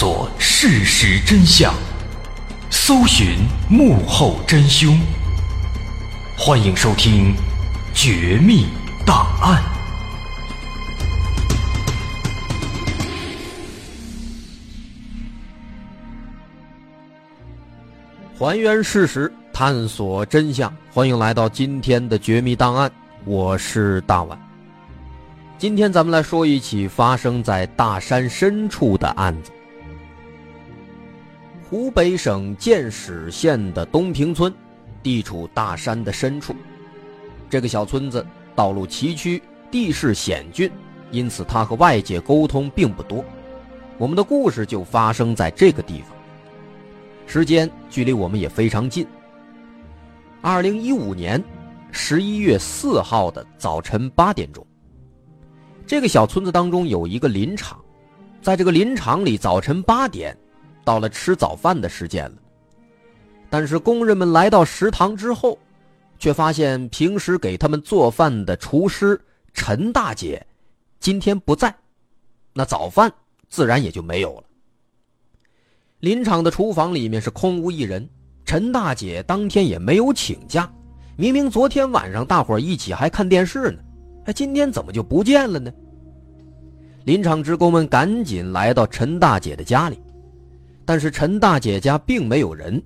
索事实真相，搜寻幕后真凶。欢迎收听《绝密档案》，还原事实，探索真相。欢迎来到今天的《绝密档案》，我是大碗。今天咱们来说一起发生在大山深处的案子。湖北省建始县的东平村，地处大山的深处。这个小村子道路崎岖，地势险峻，因此它和外界沟通并不多。我们的故事就发生在这个地方，时间距离我们也非常近。二零一五年十一月四号的早晨八点钟。这个小村子当中有一个林场，在这个林场里，早晨八点，到了吃早饭的时间了。但是工人们来到食堂之后，却发现平时给他们做饭的厨师陈大姐今天不在，那早饭自然也就没有了。林场的厨房里面是空无一人，陈大姐当天也没有请假，明明昨天晚上大伙一起还看电视呢。那今天怎么就不见了呢？林场职工们赶紧来到陈大姐的家里，但是陈大姐家并没有人，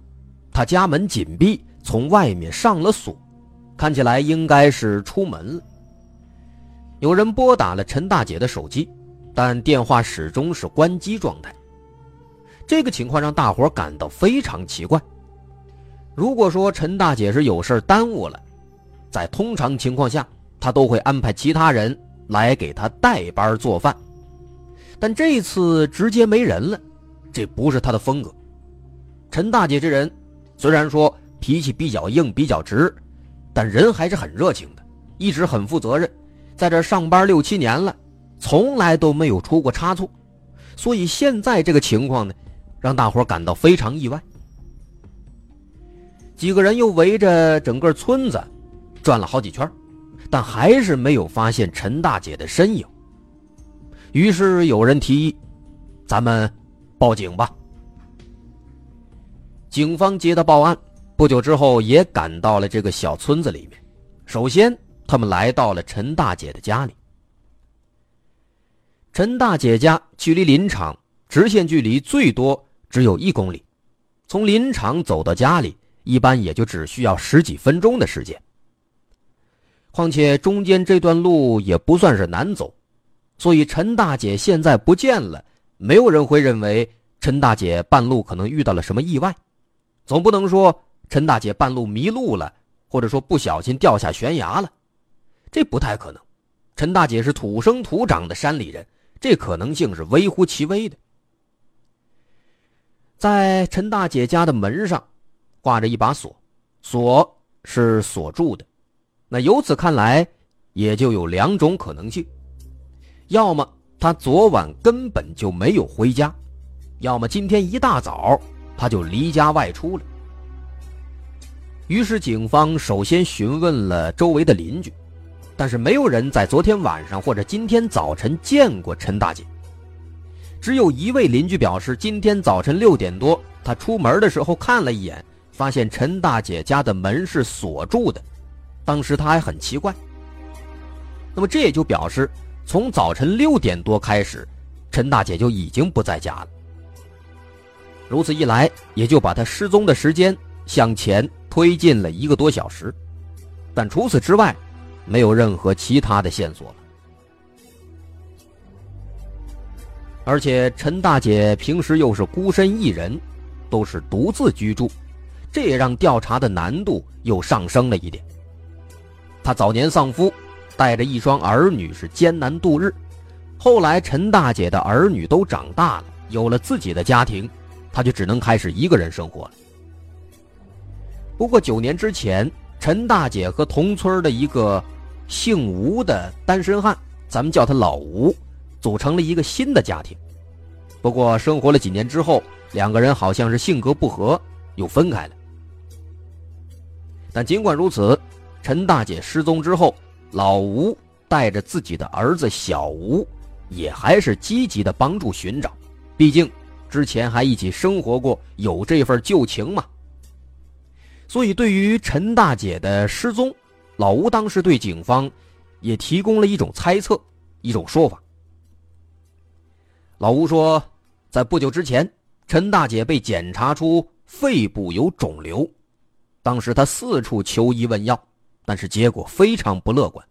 她家门紧闭，从外面上了锁，看起来应该是出门了。有人拨打了陈大姐的手机，但电话始终是关机状态。这个情况让大伙感到非常奇怪。如果说陈大姐是有事耽误了，在通常情况下。她都会安排其他人来给她代班做饭，但这次直接没人了，这不是他的风格。陈大姐这人虽然说脾气比较硬、比较直，但人还是很热情的，一直很负责任，在这上班六七年了，从来都没有出过差错。所以现在这个情况呢，让大伙感到非常意外。几个人又围着整个村子转了好几圈。但还是没有发现陈大姐的身影。于是有人提议：“咱们报警吧。”警方接到报案，不久之后也赶到了这个小村子里面。首先，他们来到了陈大姐的家里。陈大姐家距离林场直线距离最多只有一公里，从林场走到家里，一般也就只需要十几分钟的时间。况且中间这段路也不算是难走，所以陈大姐现在不见了，没有人会认为陈大姐半路可能遇到了什么意外。总不能说陈大姐半路迷路了，或者说不小心掉下悬崖了，这不太可能。陈大姐是土生土长的山里人，这可能性是微乎其微的。在陈大姐家的门上挂着一把锁，锁是锁住的。那由此看来，也就有两种可能性：要么他昨晚根本就没有回家，要么今天一大早他就离家外出了。于是，警方首先询问了周围的邻居，但是没有人在昨天晚上或者今天早晨见过陈大姐。只有一位邻居表示，今天早晨六点多，他出门的时候看了一眼，发现陈大姐家的门是锁住的。当时他还很奇怪，那么这也就表示，从早晨六点多开始，陈大姐就已经不在家了。如此一来，也就把她失踪的时间向前推进了一个多小时，但除此之外，没有任何其他的线索了。而且陈大姐平时又是孤身一人，都是独自居住，这也让调查的难度又上升了一点。她早年丧夫，带着一双儿女是艰难度日。后来陈大姐的儿女都长大了，有了自己的家庭，她就只能开始一个人生活了。不过九年之前，陈大姐和同村的一个姓吴的单身汉，咱们叫他老吴，组成了一个新的家庭。不过生活了几年之后，两个人好像是性格不合，又分开了。但尽管如此。陈大姐失踪之后，老吴带着自己的儿子小吴，也还是积极的帮助寻找。毕竟，之前还一起生活过，有这份旧情嘛。所以，对于陈大姐的失踪，老吴当时对警方也提供了一种猜测，一种说法。老吴说，在不久之前，陈大姐被检查出肺部有肿瘤，当时他四处求医问药，但是结果非常不乐观。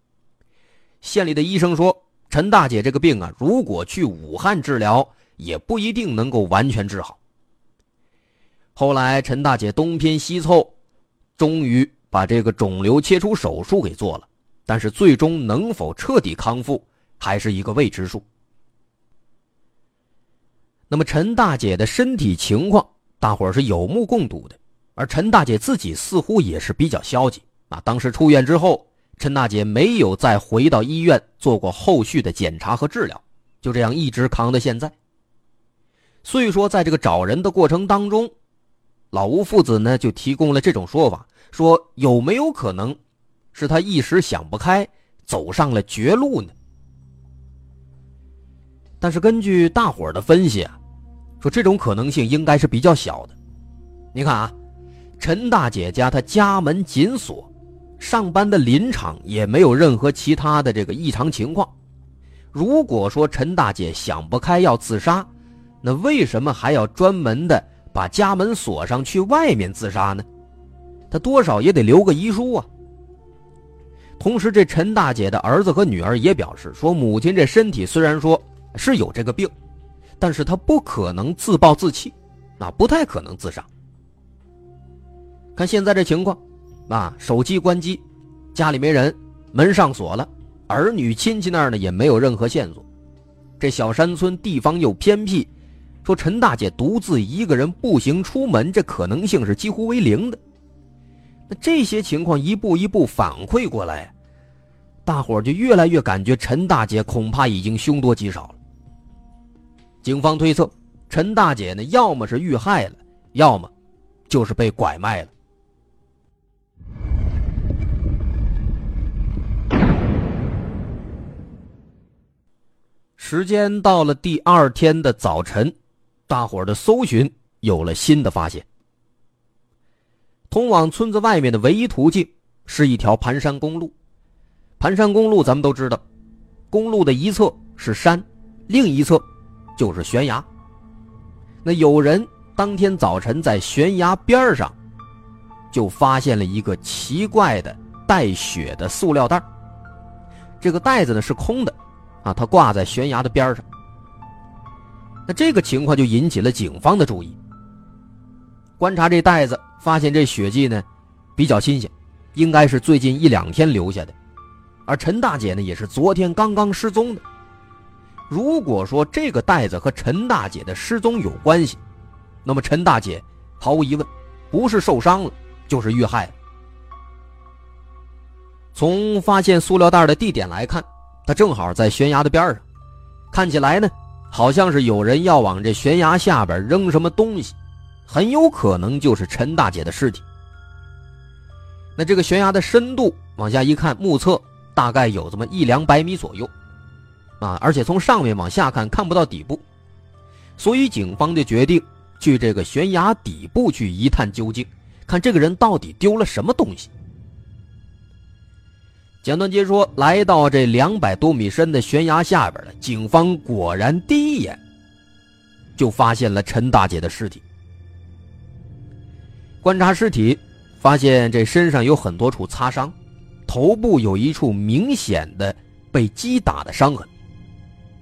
县里的医生说，陈大姐这个病啊，如果去武汉治疗，也不一定能够完全治好。后来，陈大姐东拼西凑。终于把这个肿瘤切除手术给做了，但是最终能否彻底康复还是一个未知数。那么陈大姐的身体情况，大伙儿是有目共睹的，而陈大姐自己似乎也是比较消极啊。当时出院之后，陈大姐没有再回到医院做过后续的检查和治疗，就这样一直扛到现在。所以说，在这个找人的过程当中，老吴父子呢就提供了这种说法。说有没有可能，是他一时想不开，走上了绝路呢？但是根据大伙的分析啊，说这种可能性应该是比较小的。你看啊，陈大姐家她家门紧锁，上班的林场也没有任何其他的这个异常情况。如果说陈大姐想不开要自杀，那为什么还要专门的把家门锁上去外面自杀呢？他多少也得留个遗书啊。同时，这陈大姐的儿子和女儿也表示说，母亲这身体虽然说是有这个病，但是她不可能自暴自弃，那不太可能自杀。看现在这情况，啊，手机关机，家里没人，门上锁了，儿女亲戚那儿呢也没有任何线索。这小山村地方又偏僻，说陈大姐独自一个人步行出门，这可能性是几乎为零的。那这些情况一步一步反馈过来，大伙就越来越感觉陈大姐恐怕已经凶多吉少了。警方推测，陈大姐呢，要么是遇害了，要么就是被拐卖了。时间到了第二天的早晨，大伙的搜寻有了新的发现。通往村子外面的唯一途径是一条盘山公路。盘山公路咱们都知道，公路的一侧是山，另一侧就是悬崖。那有人当天早晨在悬崖边上就发现了一个奇怪的带血的塑料袋。这个袋子呢是空的，啊，它挂在悬崖的边上。那这个情况就引起了警方的注意。观察这袋子。发现这血迹呢，比较新鲜，应该是最近一两天留下的。而陈大姐呢，也是昨天刚刚失踪的。如果说这个袋子和陈大姐的失踪有关系，那么陈大姐毫无疑问不是受伤了，就是遇害了。从发现塑料袋的地点来看，他正好在悬崖的边上，看起来呢，好像是有人要往这悬崖下边扔什么东西。很有可能就是陈大姐的尸体。那这个悬崖的深度往下一看，目测大概有这么一两百米左右，啊，而且从上面往下看看不到底部，所以警方就决定去这个悬崖底部去一探究竟，看这个人到底丢了什么东西。简短截说，来到这两百多米深的悬崖下边了，警方果然第一眼就发现了陈大姐的尸体。观察尸体，发现这身上有很多处擦伤，头部有一处明显的被击打的伤痕，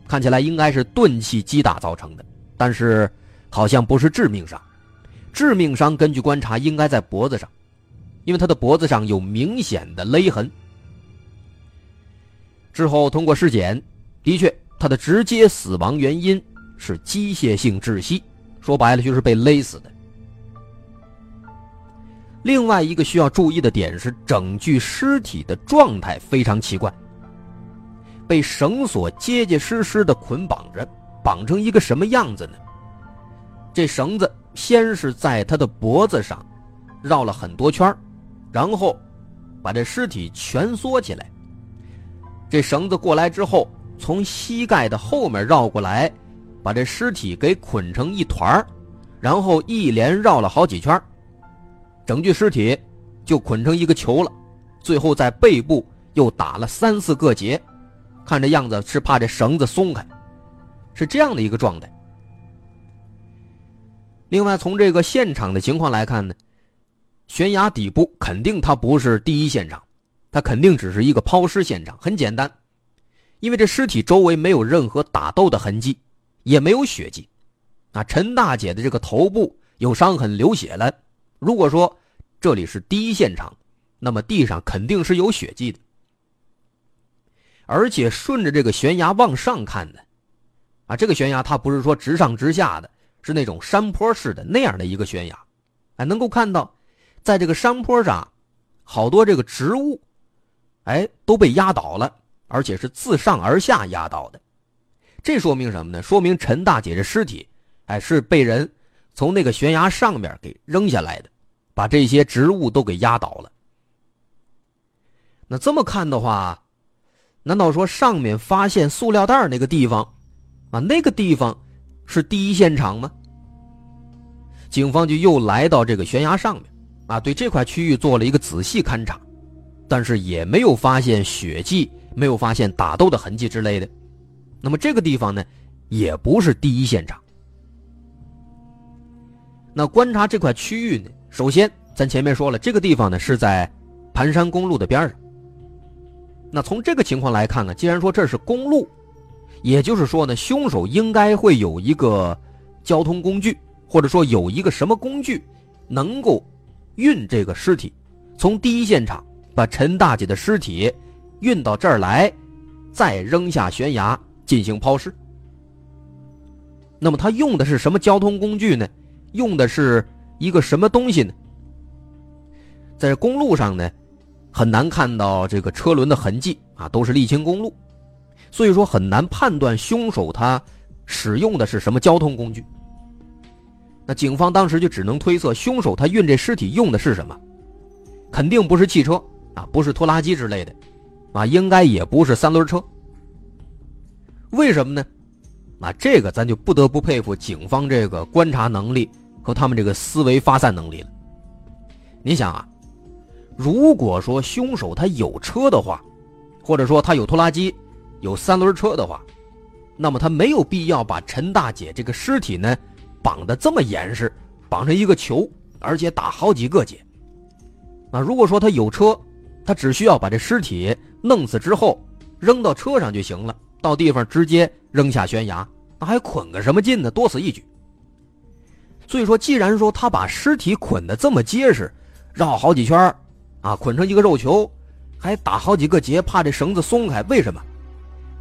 看起来应该是钝器击打造成的，但是好像不是致命伤。致命伤根据观察应该在脖子上，因为他的脖子上有明显的勒痕。之后通过尸检，的确他的直接死亡原因是机械性窒息，说白了就是被勒死的。另外一个需要注意的点是，整具尸体的状态非常奇怪，被绳索结结实实的捆绑着，绑成一个什么样子呢？这绳子先是在他的脖子上绕了很多圈然后把这尸体蜷缩起来。这绳子过来之后，从膝盖的后面绕过来，把这尸体给捆成一团然后一连绕了好几圈，整具尸体就捆成一个球了。最后在背部又打了三四个结，看这样子是怕这绳子松开，是这样的一个状态。另外，从这个现场的情况来看呢，悬崖底部肯定它不是第一现场，它肯定只是一个抛尸现场。很简单，因为这尸体周围没有任何打斗的痕迹，也没有血迹。啊，陈大姐的这个头部有伤痕，流血了。如果说这里是第一现场，那么地上肯定是有血迹的。而且顺着这个悬崖往上看呢，啊，这个悬崖它不是说直上直下的。是那种山坡式的那样的一个悬崖，哎，能够看到，在这个山坡上，好多这个植物，哎，都被压倒了，而且是自上而下压倒的。这说明什么呢？说明陈大姐这尸体，哎，是被人从那个悬崖上面给扔下来的，把这些植物都给压倒了。那这么看的话，难道说上面发现塑料袋那个地方，啊，那个地方？是第一现场吗？警方就又来到这个悬崖上面，啊，对这块区域做了一个仔细勘察，但是也没有发现血迹，没有发现打斗的痕迹之类的。那么这个地方呢，也不是第一现场。那观察这块区域呢，首先咱前面说了，这个地方呢是在盘山公路的边上。那从这个情况来看呢，既然说这是公路。也就是说呢，凶手应该会有一个交通工具，或者说有一个什么工具，能够运这个尸体，从第一现场把陈大姐的尸体运到这儿来，再扔下悬崖进行抛尸。那么他用的是什么交通工具呢？用的是一个什么东西呢？在公路上呢，很难看到这个车轮的痕迹啊，都是沥青公路。所以说很难判断凶手他使用的是什么交通工具。那警方当时就只能推测，凶手他运这尸体用的是什么？肯定不是汽车啊，不是拖拉机之类的，啊，应该也不是三轮车。为什么呢？啊，这个咱就不得不佩服警方这个观察能力和他们这个思维发散能力了。你想啊，如果说凶手他有车的话，或者说他有拖拉机。有三轮车的话，那么他没有必要把陈大姐这个尸体呢绑得这么严实，绑成一个球，而且打好几个结。那如果说他有车，他只需要把这尸体弄死之后扔到车上就行了，到地方直接扔下悬崖，那还捆个什么劲呢？多此一举。所以说，既然说他把尸体捆得这么结实，绕好几圈啊，捆成一个肉球，还打好几个结，怕这绳子松开，为什么？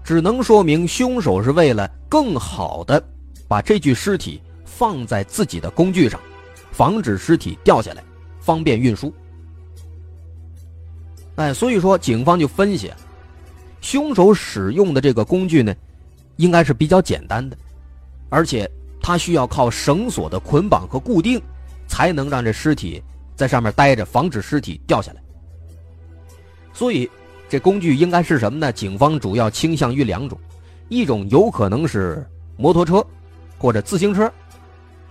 只能说明凶手是为了更好的把这具尸体放在自己的工具上，防止尸体掉下来，方便运输。哎，所以说警方就分析，凶手使用的这个工具呢，应该是比较简单的，而且他需要靠绳索的捆绑和固定，才能让这尸体在上面待着，防止尸体掉下来。所以。这工具应该是什么呢？警方主要倾向于两种，一种有可能是摩托车，或者自行车，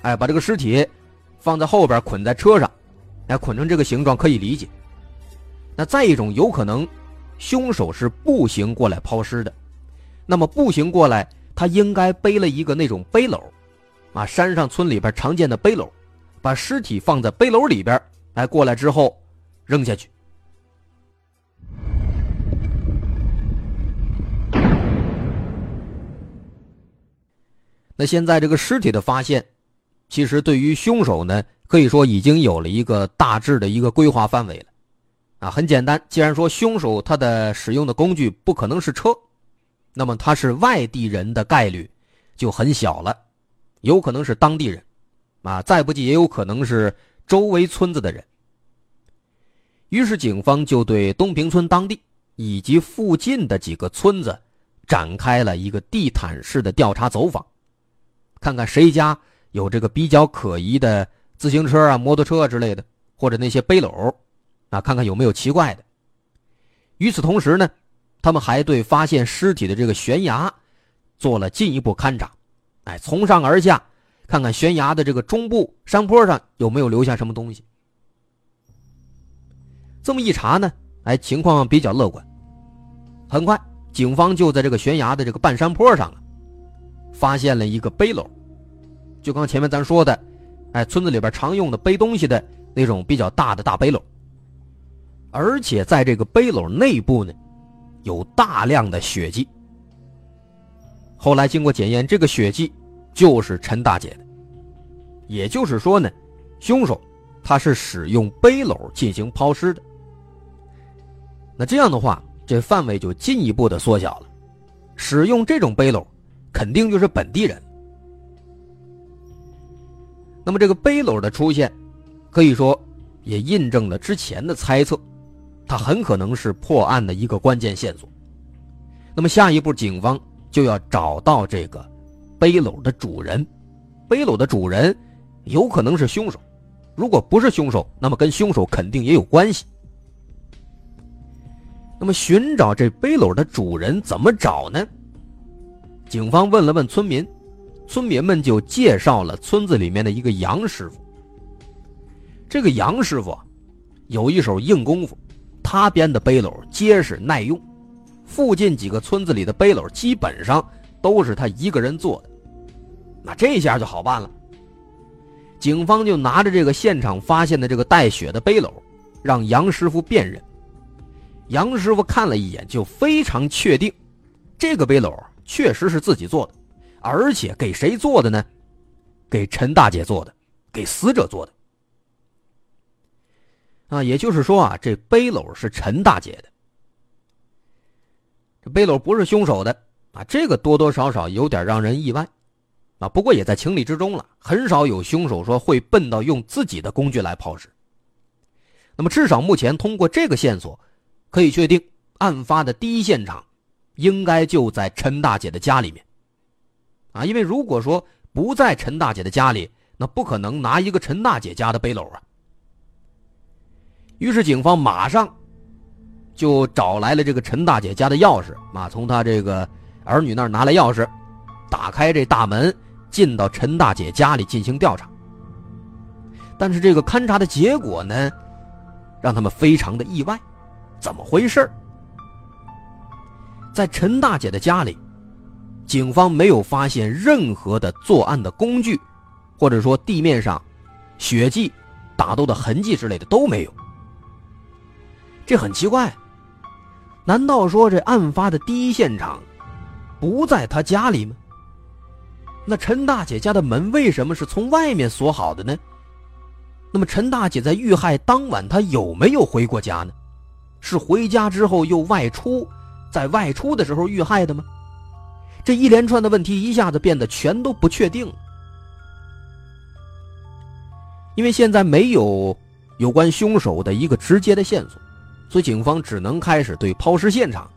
哎，把这个尸体放在后边捆在车上，哎，捆成这个形状可以理解。那再一种有可能，凶手是步行过来抛尸的，那么步行过来，他应该背了一个那种背篓，啊，山上村里边常见的背篓，把尸体放在背篓里边，哎，过来之后扔下去。那现在这个尸体的发现，其实对于凶手呢，可以说已经有了一个大致的一个规划范围了。啊，很简单，既然说凶手他的使用的工具不可能是车，那么他是外地人的概率就很小了，有可能是当地人，啊，再不济也有可能是周围村子的人。于是警方就对东平村当地以及附近的几个村子展开了一个地毯式的调查走访。看看谁家有这个比较可疑的自行车啊、摩托车之类的，或者那些背篓，啊，看看有没有奇怪的。与此同时呢，他们还对发现尸体的这个悬崖做了进一步勘察，哎，从上而下，看看悬崖的这个中部山坡上有没有留下什么东西。这么一查呢，哎，情况比较乐观。很快，警方就在这个悬崖的这个半山坡上了，发现了一个背篓，就刚前面咱说的，哎，村子里边常用的背东西的那种比较大的大背篓。而且在这个背篓内部呢，有大量的血迹。后来经过检验，这个血迹就是陈大姐的，也就是说呢，凶手他是使用背篓进行抛尸的。那这样的话，这范围就进一步的缩小了，使用这种背篓，肯定就是本地人。那么这个背篓的出现，可以说也印证了之前的猜测。它很可能是破案的一个关键线索。那么下一步，警方就要找到这个背篓的主人。背篓的主人有可能是凶手，如果不是凶手，那么跟凶手肯定也有关系。那么寻找这背篓的主人怎么找呢？警方问了问村民，村民们就介绍了村子里面的一个杨师傅。这个杨师傅有一手硬功夫。他编的背篓结实耐用，附近几个村子里的背篓基本上都是他一个人做的，那这下就好办了。警方就拿着这个现场发现的这个带血的背篓，让杨师傅辨认。杨师傅看了一眼，就非常确定，这个背篓确实是自己做的，而且给谁做的呢？给陈大姐做的，给死者做的。啊，也就是说啊，这背篓是陈大姐的，这背篓不是凶手的啊，这个多多少少有点让人意外，啊，不过也在情理之中了。很少有凶手说会笨到用自己的工具来抛尸。那么至少目前通过这个线索，可以确定案发的第一现场，应该就在陈大姐的家里面，啊，因为如果说不在陈大姐的家里，那不可能拿一个陈大姐家的背篓啊。于是，警方马上就找来了这个陈大姐家的钥匙，啊，从她这个儿女那儿拿来钥匙，打开这大门，进到陈大姐家里进行调查。但是，这个勘察的结果呢，让他们非常的意外。怎么回事？在陈大姐的家里，警方没有发现任何的作案的工具，或者说地面上血迹、打斗的痕迹之类的都没有。这很奇怪，难道说这案发的第一现场不在他家里吗？那陈大姐家的门为什么是从外面锁好的呢？那么陈大姐在遇害当晚，她有没有回过家呢？是回家之后又外出，在外出的时候遇害的吗？这一连串的问题一下子变得全都不确定，因为现在没有有关凶手的一个直接的线索。所以，警方只能开始对抛尸现场，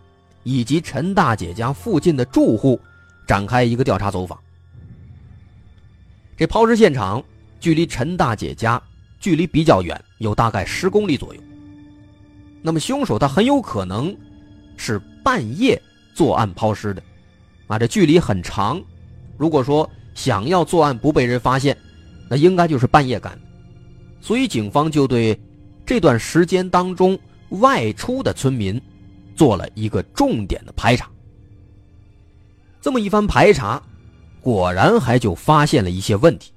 以及陈大姐家附近的住户展开一个调查走访。这抛尸现场距离陈大姐家距离比较远，有大概十公里左右。那么，凶手他很有可能是半夜作案抛尸的，啊，这距离很长。如果说想要作案不被人发现，那应该就是半夜干的。所以，警方就对这段时间当中。外出的村民做了一个重点的排查。这么一番排查，果然还就发现了一些问题。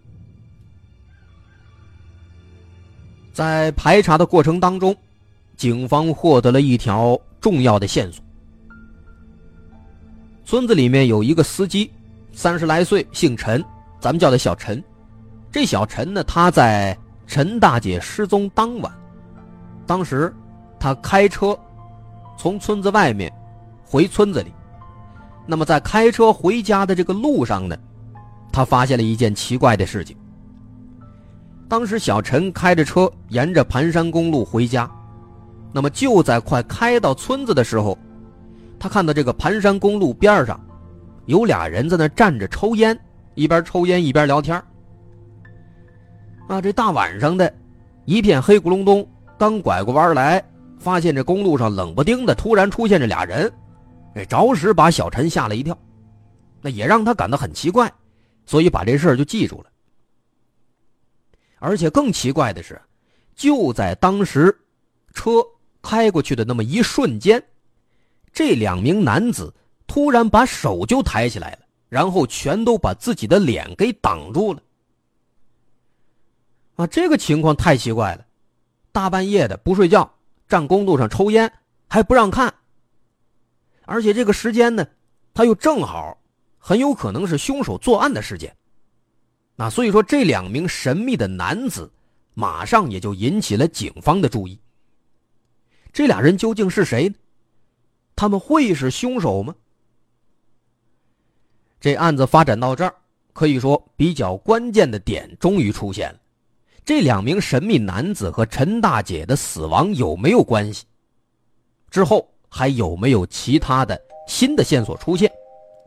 在排查的过程当中，警方获得了一条重要的线索。村子里面有一个司机，三十来岁，姓陈，咱们叫他小陈。这小陈呢，他在陈大姐失踪当晚，当时。他开车从村子外面回村子里，那么在开车回家的这个路上呢，他发现了一件奇怪的事情。当时小陈开着车沿着盘山公路回家，那么就在快开到村子的时候，他看到这个盘山公路边上有俩人在那站着抽烟，一边抽烟一边聊天。啊，这大晚上的，一片黑咕隆咚，刚拐过弯来。发现这公路上冷不丁的突然出现这俩人，哎，着实把小陈吓了一跳，那也让他感到很奇怪，所以把这事儿就记住了。而且更奇怪的是，就在当时车开过去的那么一瞬间，这两名男子突然把手就抬起来了，然后全都把自己的脸给挡住了。啊，这个情况太奇怪了，大半夜的不睡觉，站公路上抽烟还不让看，而且这个时间呢，他又正好很有可能是凶手作案的时间。那所以说，这两名神秘的男子马上也就引起了警方的注意。这俩人究竟是谁呢？他们会是凶手吗？这案子发展到这儿，可以说比较关键的点终于出现了。这两名神秘男子和陈大姐的死亡有没有关系？之后还有没有其他的新的线索出现？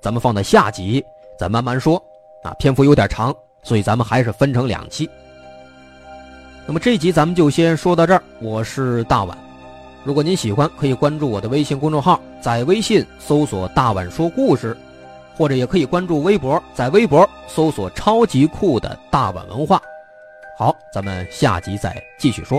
咱们放在下集再慢慢说。啊，篇幅有点长，所以咱们还是分成两期。那么这集咱们就先说到这儿。我是大碗，如果您喜欢，可以关注我的微信公众号，在微信搜索“大碗说故事”，或者也可以关注微博，在微博搜索“超级酷的大碗文化”。好，咱们下集再继续说。